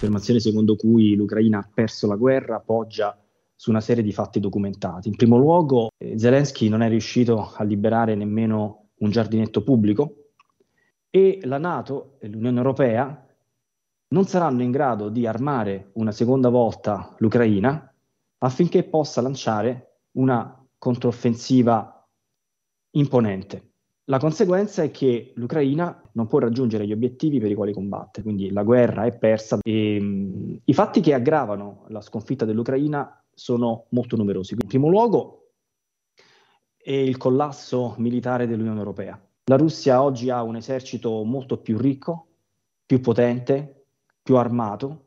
L'affermazione secondo cui l'Ucraina ha perso la guerra poggia su una serie di fatti documentati. In primo luogo, eh, Zelensky non è riuscito a liberare nemmeno un giardinetto pubblico e la Nato e l'Unione Europea non saranno in grado di armare una seconda volta l'Ucraina affinché possa lanciare una controffensiva imponente. La conseguenza è che l'Ucraina non può raggiungere gli obiettivi per i quali combatte, quindi la guerra è persa e mh, i fatti che aggravano la sconfitta dell'Ucraina sono molto numerosi. In primo luogo è il collasso militare dell'Unione Europea. La Russia oggi ha un esercito molto più ricco, più potente, più armato,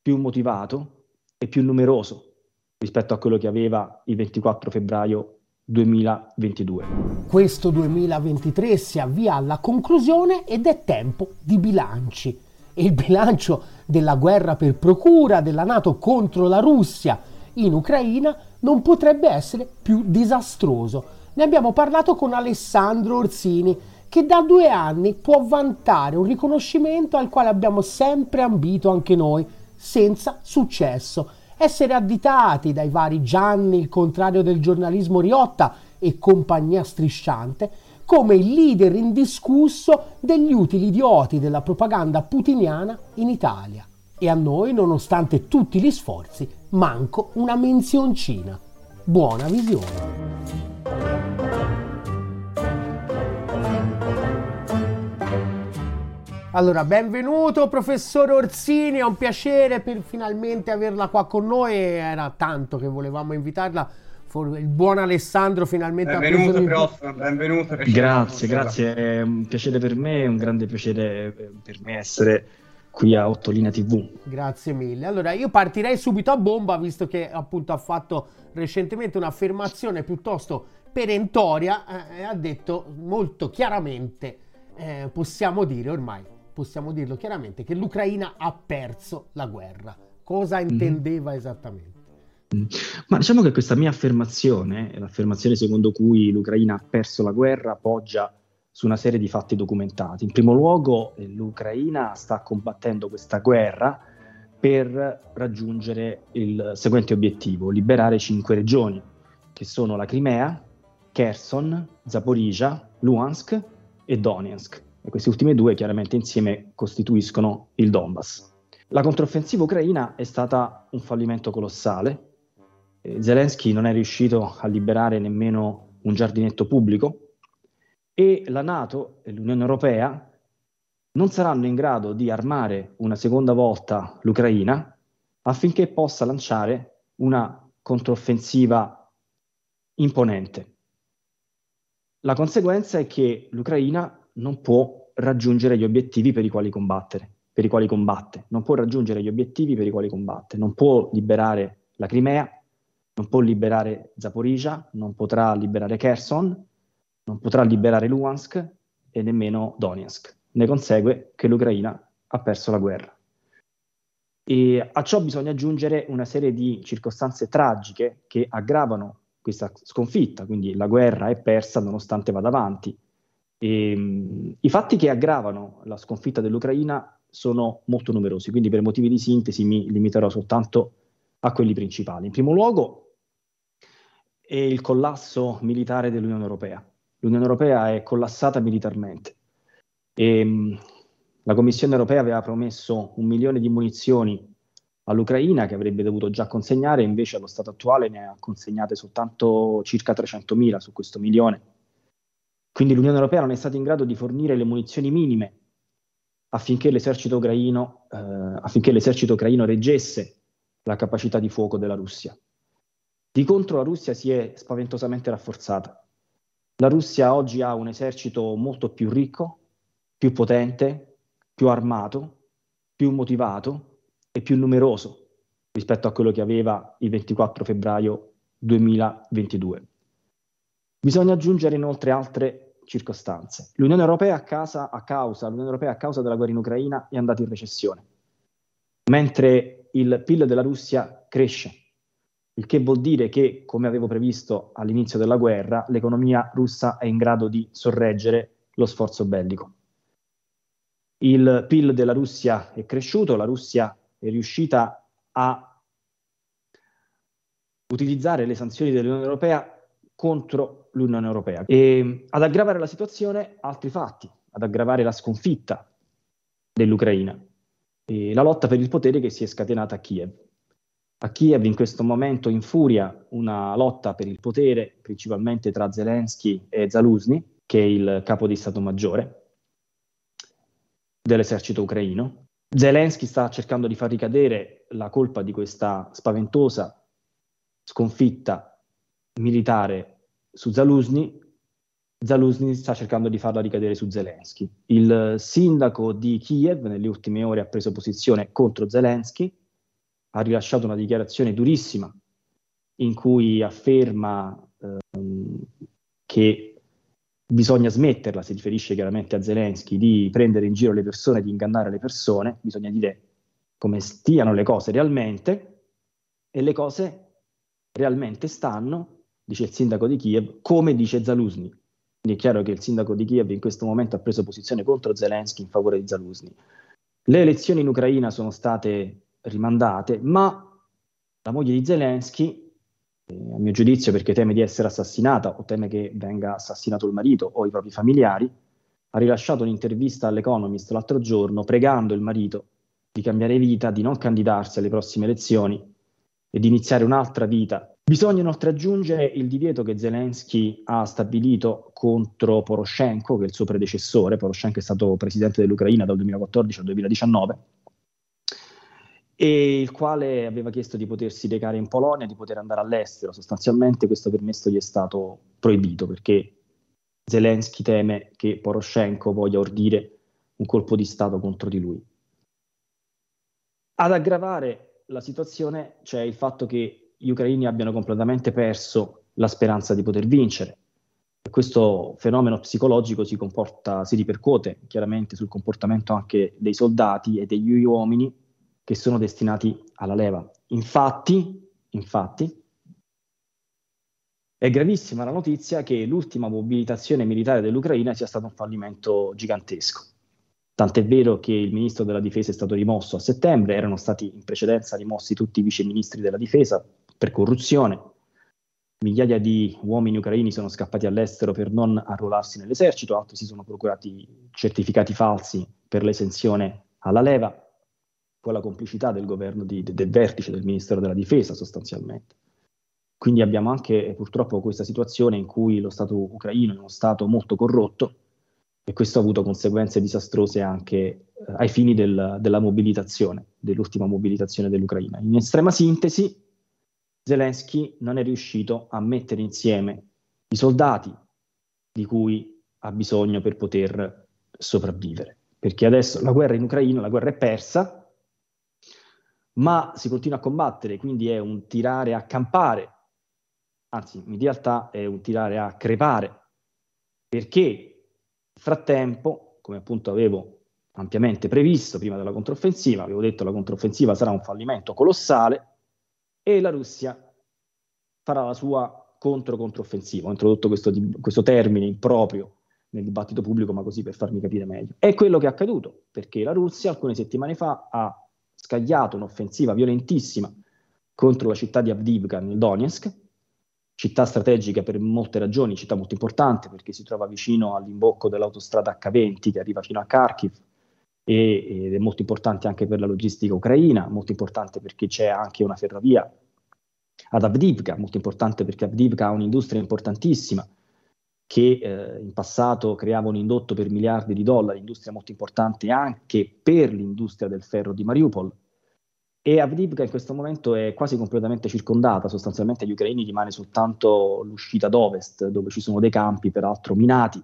più motivato e più numeroso rispetto a quello che aveva il 24 febbraio 2022. Questo 2023 si avvia alla conclusione ed è tempo di bilanci. E il bilancio della guerra per procura della Nato contro la Russia in Ucraina non potrebbe essere più disastroso. Ne abbiamo parlato con Alessandro Orsini, che da due anni può vantare un riconoscimento al quale abbiamo sempre ambito anche noi, senza successo essere additati dai vari Gianni, il contrario del giornalismo Riotta e compagnia strisciante, come il leader indiscusso degli utili idioti della propaganda putiniana in Italia. E a noi, nonostante tutti gli sforzi, manco una menzioncina. Buona visione! Allora, benvenuto professor Orsini, è un piacere per finalmente averla qua con noi, era tanto che volevamo invitarla. Il buon Alessandro finalmente benvenuto, ha preso benvenuto. Grazie, grazie, è un piacere per me, è un grande piacere per me essere qui a Ottolina TV. Grazie mille. Allora, io partirei subito a bomba, visto che appunto ha fatto recentemente un'affermazione piuttosto perentoria eh, ha detto molto chiaramente, eh, possiamo dire ormai, possiamo dirlo chiaramente, che l'Ucraina ha perso la guerra. Cosa mhm. intendeva mm-hmm. esattamente? Mm. Ma diciamo che questa mia affermazione, l'affermazione secondo cui l'Ucraina ha perso la guerra, poggia su una serie di fatti documentati. In primo luogo, eh, l'Ucraina sta combattendo questa guerra per raggiungere il seguente obiettivo, liberare cinque regioni, che sono la Crimea, Kherson, Zaporizhia, Luhansk e Donetsk e queste ultime due chiaramente insieme costituiscono il Donbass. La controffensiva ucraina è stata un fallimento colossale. Eh, Zelensky non è riuscito a liberare nemmeno un giardinetto pubblico e la Nato e l'Unione Europea non saranno in grado di armare una seconda volta l'Ucraina affinché possa lanciare una controffensiva imponente. La conseguenza è che l'Ucraina non può raggiungere gli obiettivi per i quali combattere, per i quali combatte, non può raggiungere gli obiettivi per i quali combatte, non può liberare la Crimea, non può liberare Zaporizhia, non potrà liberare Kherson, non potrà liberare Luhansk e nemmeno Donetsk. Ne consegue che l'Ucraina ha perso la guerra. E a ciò bisogna aggiungere una serie di circostanze tragiche che aggravano questa sconfitta, quindi la guerra è persa nonostante vada avanti. E, um, I fatti che aggravano la sconfitta dell'Ucraina sono molto numerosi, quindi per motivi di sintesi mi limiterò soltanto a quelli principali. In primo luogo è il collasso militare dell'Unione Europea. L'Unione Europea è collassata militarmente. E, um, la Commissione Europea aveva promesso un milione di munizioni all'Ucraina che avrebbe dovuto già consegnare, invece allo stato attuale ne ha consegnate soltanto circa 300.000 su questo milione quindi l'Unione Europea non è stata in grado di fornire le munizioni minime affinché l'esercito ucraino, eh, affinché l'esercito ucraino reggesse la capacità di fuoco della Russia. Di contro la Russia si è spaventosamente rafforzata. La Russia oggi ha un esercito molto più ricco, più potente, più armato, più motivato e più numeroso rispetto a quello che aveva il 24 febbraio 2022. Bisogna aggiungere inoltre altre circostanze. L'Unione Europea a, casa, a, causa, Europea a causa della guerra in Ucraina è andata in recessione, mentre il PIL della Russia cresce, il che vuol dire che, come avevo previsto all'inizio della guerra, l'economia russa è in grado di sorreggere lo sforzo bellico. Il PIL della Russia è cresciuto, la Russia è riuscita a utilizzare le sanzioni dell'Unione Europea contro l'Unione Europea e ad aggravare la situazione altri fatti, ad aggravare la sconfitta dell'Ucraina e la lotta per il potere che si è scatenata a Kiev. A Kiev in questo momento infuria una lotta per il potere, principalmente tra Zelensky e Zaluzny, che è il capo di Stato Maggiore dell'esercito ucraino. Zelensky sta cercando di far ricadere la colpa di questa spaventosa sconfitta militare su Zaluzny. Zaluzny sta cercando di farla ricadere su Zelensky. Il sindaco di Kiev nelle ultime ore ha preso posizione contro Zelensky, ha rilasciato una dichiarazione durissima in cui afferma ehm, che bisogna smetterla, si riferisce chiaramente a Zelensky, di prendere in giro le persone, di ingannare le persone, bisogna dire come stiano le cose realmente e le cose realmente stanno, dice il sindaco di Kiev, come dice Zaluzny. Quindi è chiaro che il sindaco di Kiev in questo momento ha preso posizione contro Zelensky in favore di Zaluzny. Le elezioni in Ucraina sono state rimandate, ma la moglie di Zelensky eh, a mio giudizio perché teme di essere assassinata o teme che venga assassinato il marito o i propri familiari, ha rilasciato un'intervista all'Economist l'altro giorno pregando il marito di cambiare vita, di non candidarsi alle prossime elezioni e di iniziare un'altra vita. Bisogna inoltre aggiungere il divieto che Zelensky ha stabilito contro Poroshenko, che è il suo predecessore. Poroshenko è stato presidente dell'Ucraina dal 2014 al 2019 e il quale aveva chiesto di potersi recare in Polonia, di poter andare all'estero. Sostanzialmente questo permesso gli è stato proibito perché Zelensky teme che Poroshenko voglia ordire un colpo di Stato contro di lui. Ad aggravare la situazione c'è il fatto che gli ucraini abbiano completamente perso la speranza di poter vincere. E questo fenomeno psicologico si, comporta, si ripercuote chiaramente sul comportamento anche dei soldati e degli uomini che sono destinati alla leva. Infatti, infatti, è gravissima la notizia che l'ultima mobilitazione militare dell'Ucraina sia stato un fallimento gigantesco. Tant'è vero che il ministro della difesa è stato rimosso a settembre, erano stati in precedenza rimossi tutti i vice ministri della difesa per corruzione. Migliaia di uomini ucraini sono scappati all'estero per non arruolarsi nell'esercito, altri si sono procurati certificati falsi per l'esenzione alla leva con la complicità del governo di, de, del vertice del Ministero della Difesa sostanzialmente. Quindi abbiamo anche purtroppo questa situazione in cui lo Stato ucraino è uno Stato molto corrotto e questo ha avuto conseguenze disastrose anche eh, ai fini del, della mobilitazione, dell'ultima mobilitazione dell'Ucraina. In estrema sintesi, Zelensky non è riuscito a mettere insieme i soldati di cui ha bisogno per poter sopravvivere, perché adesso la guerra in Ucraina, la guerra è persa, ma si continua a combattere, quindi è un tirare a campare, anzi in realtà è un tirare a crepare, perché? Nel frattempo, come appunto avevo ampiamente previsto prima della controffensiva, avevo detto che la controffensiva sarà un fallimento colossale e la Russia farà la sua contro-controffensiva. Ho introdotto questo, questo termine improprio nel dibattito pubblico, ma così per farmi capire meglio. È quello che è accaduto, perché la Russia alcune settimane fa ha scagliato un'offensiva violentissima contro la città di Avdivka nel Donetsk, città strategica per molte ragioni, città molto importante perché si trova vicino all'imbocco dell'autostrada H20 che arriva fino a Kharkiv ed è molto importante anche per la logistica ucraina, molto importante perché c'è anche una ferrovia ad Avdivka, molto importante perché Avdivka ha un'industria importantissima che eh, in passato creava un indotto per miliardi di dollari, industria molto importante anche per l'industria del ferro di Mariupol. E Avdivka in questo momento è quasi completamente circondata, sostanzialmente agli ucraini rimane soltanto l'uscita ad ovest, dove ci sono dei campi peraltro minati.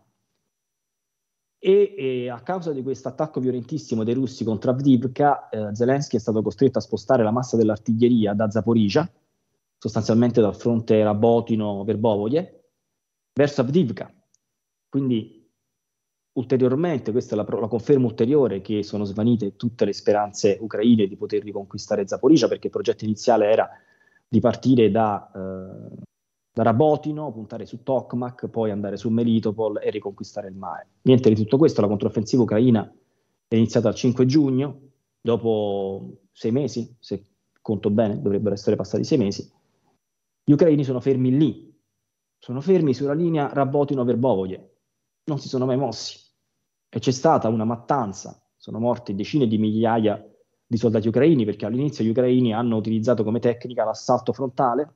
E, e a causa di questo attacco violentissimo dei russi contro Avdivka, eh, Zelensky è stato costretto a spostare la massa dell'artiglieria da Zaporizia, sostanzialmente dal fronte Rabotino-Verbovoje, verso Avdivka. Quindi ulteriormente, questa è la, la, conferma ulteriore che sono svanite tutte le speranze ucraine di poter riconquistare Zaporizia, perché il progetto iniziale era di partire da, eh, da Rabotino, puntare su Tokmak, poi andare su Melitopol e riconquistare il mare. Niente di tutto questo, la controffensiva ucraina è iniziata il 5 giugno, dopo sei mesi, se conto bene, dovrebbero essere passati sei mesi, gli ucraini sono fermi lì, sono fermi sulla linea Rabotino-Verbovoje, non si sono mai mossi. E c'è stata una mattanza, sono morti decine di migliaia di soldati ucraini perché all'inizio gli ucraini hanno utilizzato come tecnica l'assalto frontale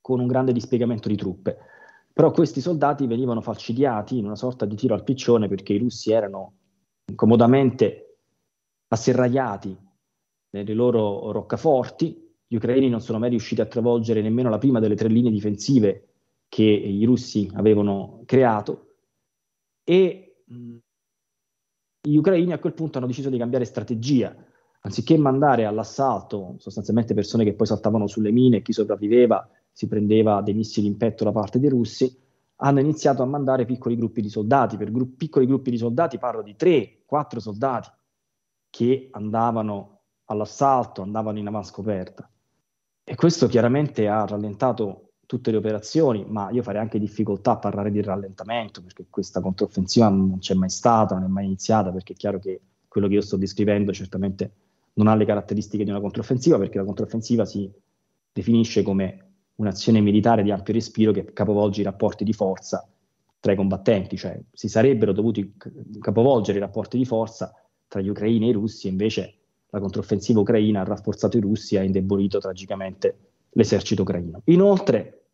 con un grande dispiegamento di truppe. Però questi soldati venivano falcidiati in una sorta di tiro al piccione perché i russi erano comodamente asserragliati nelle loro roccaforti gli ucraini non sono mai riusciti a travolgere nemmeno la prima delle tre linee difensive che i russi avevano creato e gli ucraini a quel punto hanno deciso di cambiare strategia. Anziché mandare all'assalto sostanzialmente persone che poi saltavano sulle mine, chi sopravviveva si prendeva dei missili in petto da parte dei russi, hanno iniziato a mandare piccoli gruppi di soldati. Per gru- piccoli gruppi di soldati parlo di tre, quattro soldati che andavano all'assalto, andavano in avanscoperta. E questo chiaramente ha rallentato tutte le operazioni, ma io farei anche difficoltà a parlare di rallentamento perché questa controffensiva non c'è mai stata, non è mai iniziata, perché è chiaro che quello che io sto descrivendo certamente non ha le caratteristiche di una controffensiva, perché la controffensiva si definisce come un'azione militare di ampio respiro che capovolge i rapporti di forza tra i combattenti, cioè si sarebbero dovuti capovolgere i rapporti di forza tra gli ucraini e i russi, invece la controffensiva ucraina ha rafforzato i russi e ha indebolito tragicamente l'esercito ucraino. Inoltre,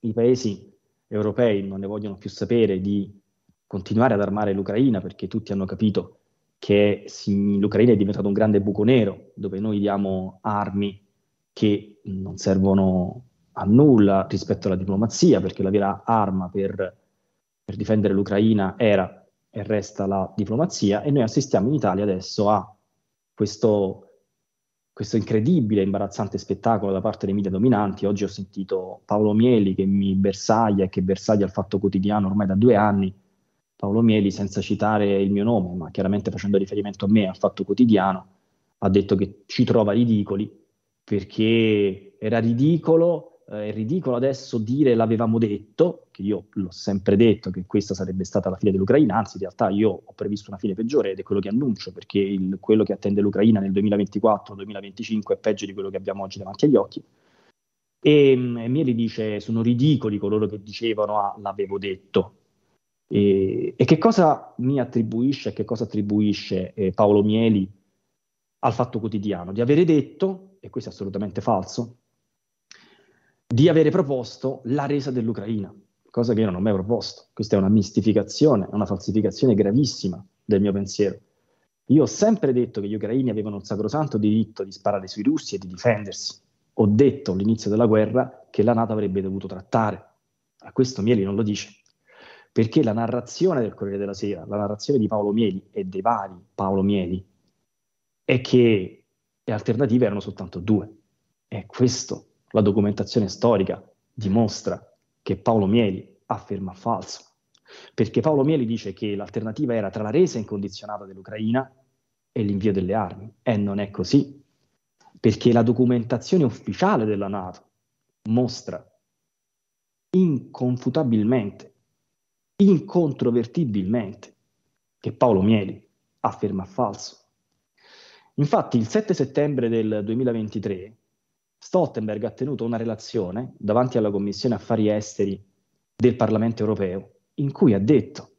i paesi europei non ne vogliono più sapere di continuare ad armare l'Ucraina perché tutti hanno capito che l'Ucraina è diventato un grande buco nero dove noi diamo armi che non servono a nulla rispetto alla diplomazia perché la vera arma per, per difendere l'Ucraina era e resta la diplomazia e noi assistiamo in Italia adesso a questo, questo incredibile, imbarazzante spettacolo da parte dei media dominanti. Oggi ho sentito Paolo Mieli che mi bersaglia e che bersaglia il Fatto Quotidiano ormai da due anni. Paolo Mieli, senza citare il mio nome, ma chiaramente facendo riferimento a me, al Fatto Quotidiano, ha detto che ci trova ridicoli perché era ridicolo eh, è ridicolo adesso dire l'avevamo detto, che io l'ho sempre detto che questa sarebbe stata la fine dell'Ucraina, anzi in realtà io ho previsto una fine peggiore ed è quello che annuncio, perché il, quello che attende l'Ucraina nel 2024-2025 è peggio di quello che abbiamo oggi davanti agli occhi. E, mm, e Mieli dice, sono ridicoli coloro che dicevano ah, l'avevo detto. E, e, che cosa mi attribuisce, che cosa attribuisce eh, Paolo Mieli al fatto quotidiano? Di avere detto, e questo è assolutamente falso, di avere proposto la resa dell'Ucraina, cosa che io non ho mai proposto. Questa è una mistificazione, una falsificazione gravissima del mio pensiero. Io ho sempre detto che gli ucraini avevano il sacrosanto diritto di sparare sui russi e di difendersi. Ho detto all'inizio della guerra che la Nato avrebbe dovuto trattare. A questo Mieli non lo dice. Perché la narrazione del Corriere della Sera, la narrazione di Paolo Mieli e dei vari Paolo Mieli, è che le alternative erano soltanto due. E questo la documentazione storica dimostra che Paolo Mieli afferma falso, perché Paolo Mieli dice che l'alternativa era tra la resa incondizionata dell'Ucraina e l'invio delle armi, e non è così, perché la documentazione ufficiale della Nato mostra inconfutabilmente, incontrovertibilmente, che Paolo Mieli afferma falso. Infatti il 7 settembre del 2023 Stoltenberg ha tenuto una relazione davanti alla Commissione Affari Esteri del Parlamento europeo in cui ha detto,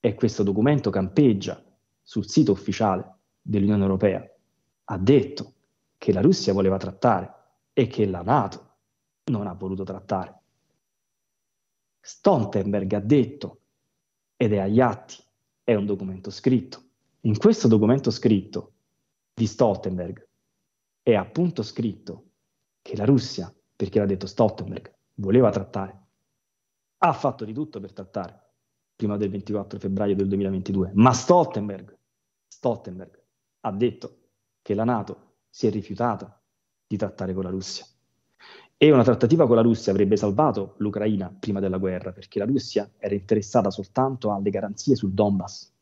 e questo documento campeggia sul sito ufficiale dell'Unione Europea, ha detto che la Russia voleva trattare e che la Nato non ha voluto trattare. Stoltenberg ha detto, ed è agli atti, è un documento scritto. In questo documento scritto di Stoltenberg è appunto scritto che la Russia, perché l'ha detto Stoltenberg, voleva trattare, ha fatto di tutto per trattare prima del 24 febbraio del 2022, ma Stoltenberg, Stoltenberg ha detto che la Nato si è rifiutata di trattare con la Russia. E una trattativa con la Russia avrebbe salvato l'Ucraina prima della guerra, perché la Russia era interessata soltanto alle garanzie sul Donbass.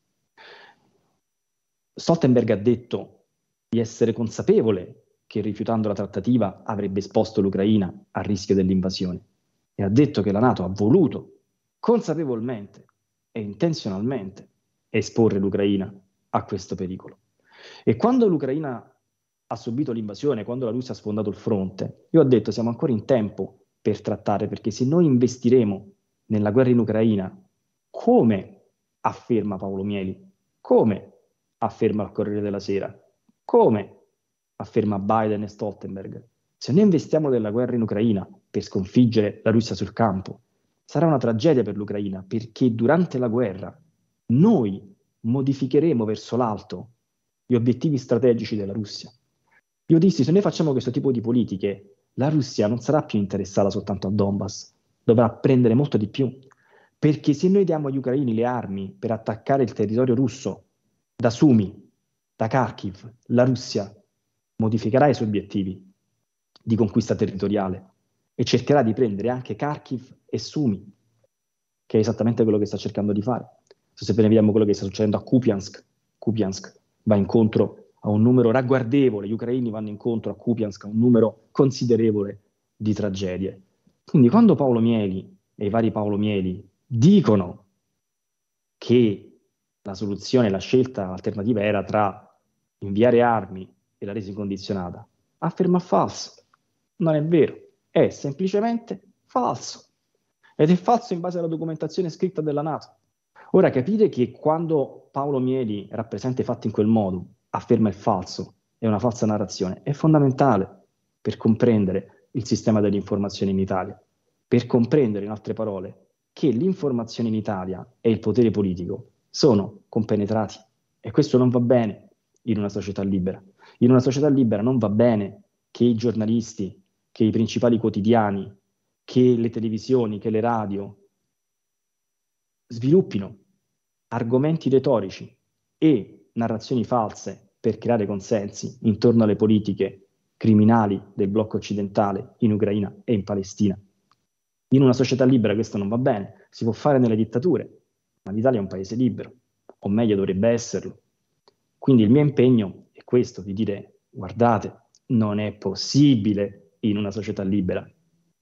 Stoltenberg ha detto di essere consapevole che rifiutando la trattativa avrebbe esposto l'Ucraina al rischio dell'invasione. E ha detto che la Nato ha voluto consapevolmente e intenzionalmente esporre l'Ucraina a questo pericolo. E quando l'Ucraina ha subito l'invasione, quando la Russia ha sfondato il fronte, io ho detto siamo ancora in tempo per trattare, perché se noi investiremo nella guerra in Ucraina, come afferma Paolo Mieli, come afferma il Corriere della Sera, come afferma Biden e Stoltenberg, se noi investiamo nella guerra in Ucraina per sconfiggere la Russia sul campo, sarà una tragedia per l'Ucraina, perché durante la guerra noi modificheremo verso l'alto gli obiettivi strategici della Russia. Io dissi, se noi facciamo questo tipo di politiche, la Russia non sarà più interessata soltanto a Donbass, dovrà prendere molto di più, perché se noi diamo agli ucraini le armi per attaccare il territorio russo, da Sumi, da Kharkiv, la Russia modificherà i suoi obiettivi di conquista territoriale e cercherà di prendere anche Kharkiv e Sumi, che è esattamente quello che sta cercando di fare. Se vediamo quello che sta succedendo a Kupiansk, Kupiansk va incontro a un numero ragguardevole, gli ucraini vanno incontro a Kupiansk a un numero considerevole di tragedie. Quindi quando Paolo Mieli e i vari Paolo Mieli dicono che la soluzione, la scelta alternativa era tra inviare armi e la resa incondizionata, afferma falso. Non è vero, è semplicemente falso. Ed è falso in base alla documentazione scritta della Nato. Ora capire che quando Paolo Mieli rappresenta i fatti in quel modo, afferma il falso, è una falsa narrazione, è fondamentale per comprendere il sistema dell'informazione in Italia, per comprendere in altre parole che l'informazione in Italia e il potere politico sono compenetrati e questo non va bene in una società libera. In una società libera non va bene che i giornalisti, che i principali quotidiani, che le televisioni, che le radio sviluppino argomenti retorici e narrazioni false per creare consensi intorno alle politiche criminali del blocco occidentale in Ucraina e in Palestina. In una società libera questo non va bene, si può fare nelle dittature, ma l'Italia è un paese libero, o meglio dovrebbe esserlo. Quindi il mio impegno questo, di dire guardate, non è possibile in una società libera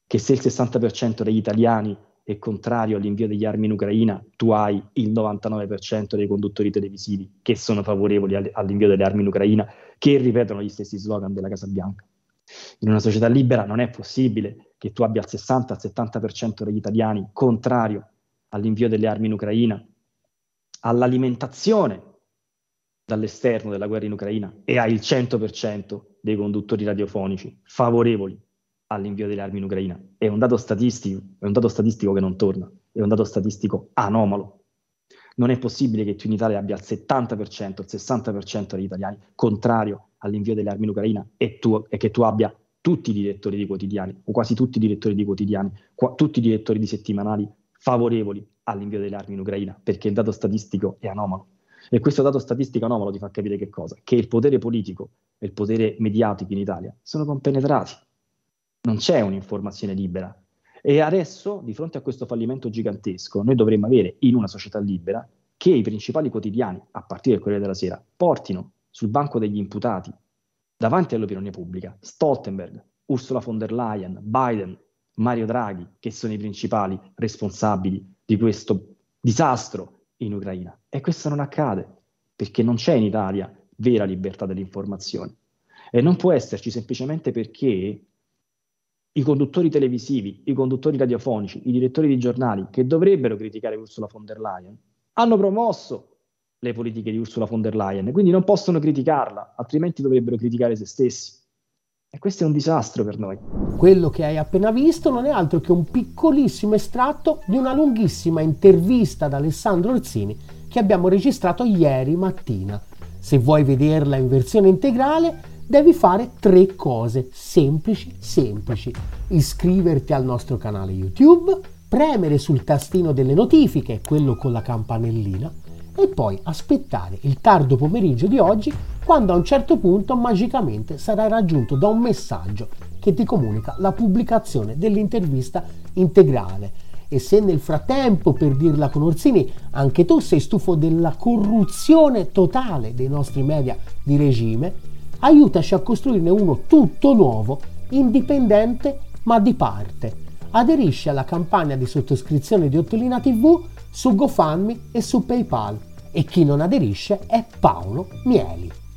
che se il 60% degli italiani è contrario all'invio degli armi in Ucraina, tu hai il 99% dei conduttori televisivi che sono favorevoli all'invio delle armi in Ucraina, che ripetono gli stessi slogan della Casa Bianca. In una società libera non è possibile che tu abbia il 60-70% degli italiani contrario all'invio delle armi in Ucraina, all'alimentazione dall'esterno della guerra in Ucraina e hai il 100% dei conduttori radiofonici favorevoli all'invio delle armi in Ucraina. È un dato statistico, è un dato statistico che non torna, è un dato statistico anomalo. Non è possibile che tu in Italia abbia il 70%, il 60% degli italiani contrario all'invio delle armi in Ucraina e, tu, e che tu abbia tutti i direttori di quotidiani, o quasi tutti i direttori di quotidiani, qua, tutti i direttori di settimanali favorevoli all'invio delle armi in Ucraina, perché il dato statistico è anomalo. E questo dato statistico anomalo ti fa capire che cosa? Che il potere politico e il potere mediatico in Italia sono compenetrati. Non c'è un'informazione libera. E adesso, di fronte a questo fallimento gigantesco, noi dovremmo avere in una società libera che i principali quotidiani, a partire dal Corriere della Sera, portino sul banco degli imputati, davanti all'opinione pubblica, Stoltenberg, Ursula von der Leyen, Biden, Mario Draghi, che sono i principali responsabili di questo disastro in Ucraina. E questo non accade, perché non c'è in Italia vera libertà dell'informazione. E non può esserci semplicemente perché i conduttori televisivi, i conduttori radiofonici, i direttori di giornali che dovrebbero criticare Ursula von der Leyen hanno promosso le politiche di Ursula von der Leyen, quindi non possono criticarla, altrimenti dovrebbero criticare se stessi. E questo è un disastro per noi. Quello che hai appena visto non è altro che un piccolissimo estratto di una lunghissima intervista da Alessandro Orsini che abbiamo registrato ieri mattina. Se vuoi vederla in versione integrale, devi fare tre cose semplici, semplici. Iscriverti al nostro canale YouTube, premere sul tastino delle notifiche, quello con la campanellina, e poi aspettare il tardo pomeriggio di oggi quando a un certo punto magicamente sarai raggiunto da un messaggio che ti comunica la pubblicazione dell'intervista integrale. E se nel frattempo, per dirla con Orsini, anche tu sei stufo della corruzione totale dei nostri media di regime, aiutaci a costruirne uno tutto nuovo, indipendente ma di parte. Aderisci alla campagna di sottoscrizione di Ottolina TV su GoFundMe e su PayPal e chi non aderisce è Paolo Mieli.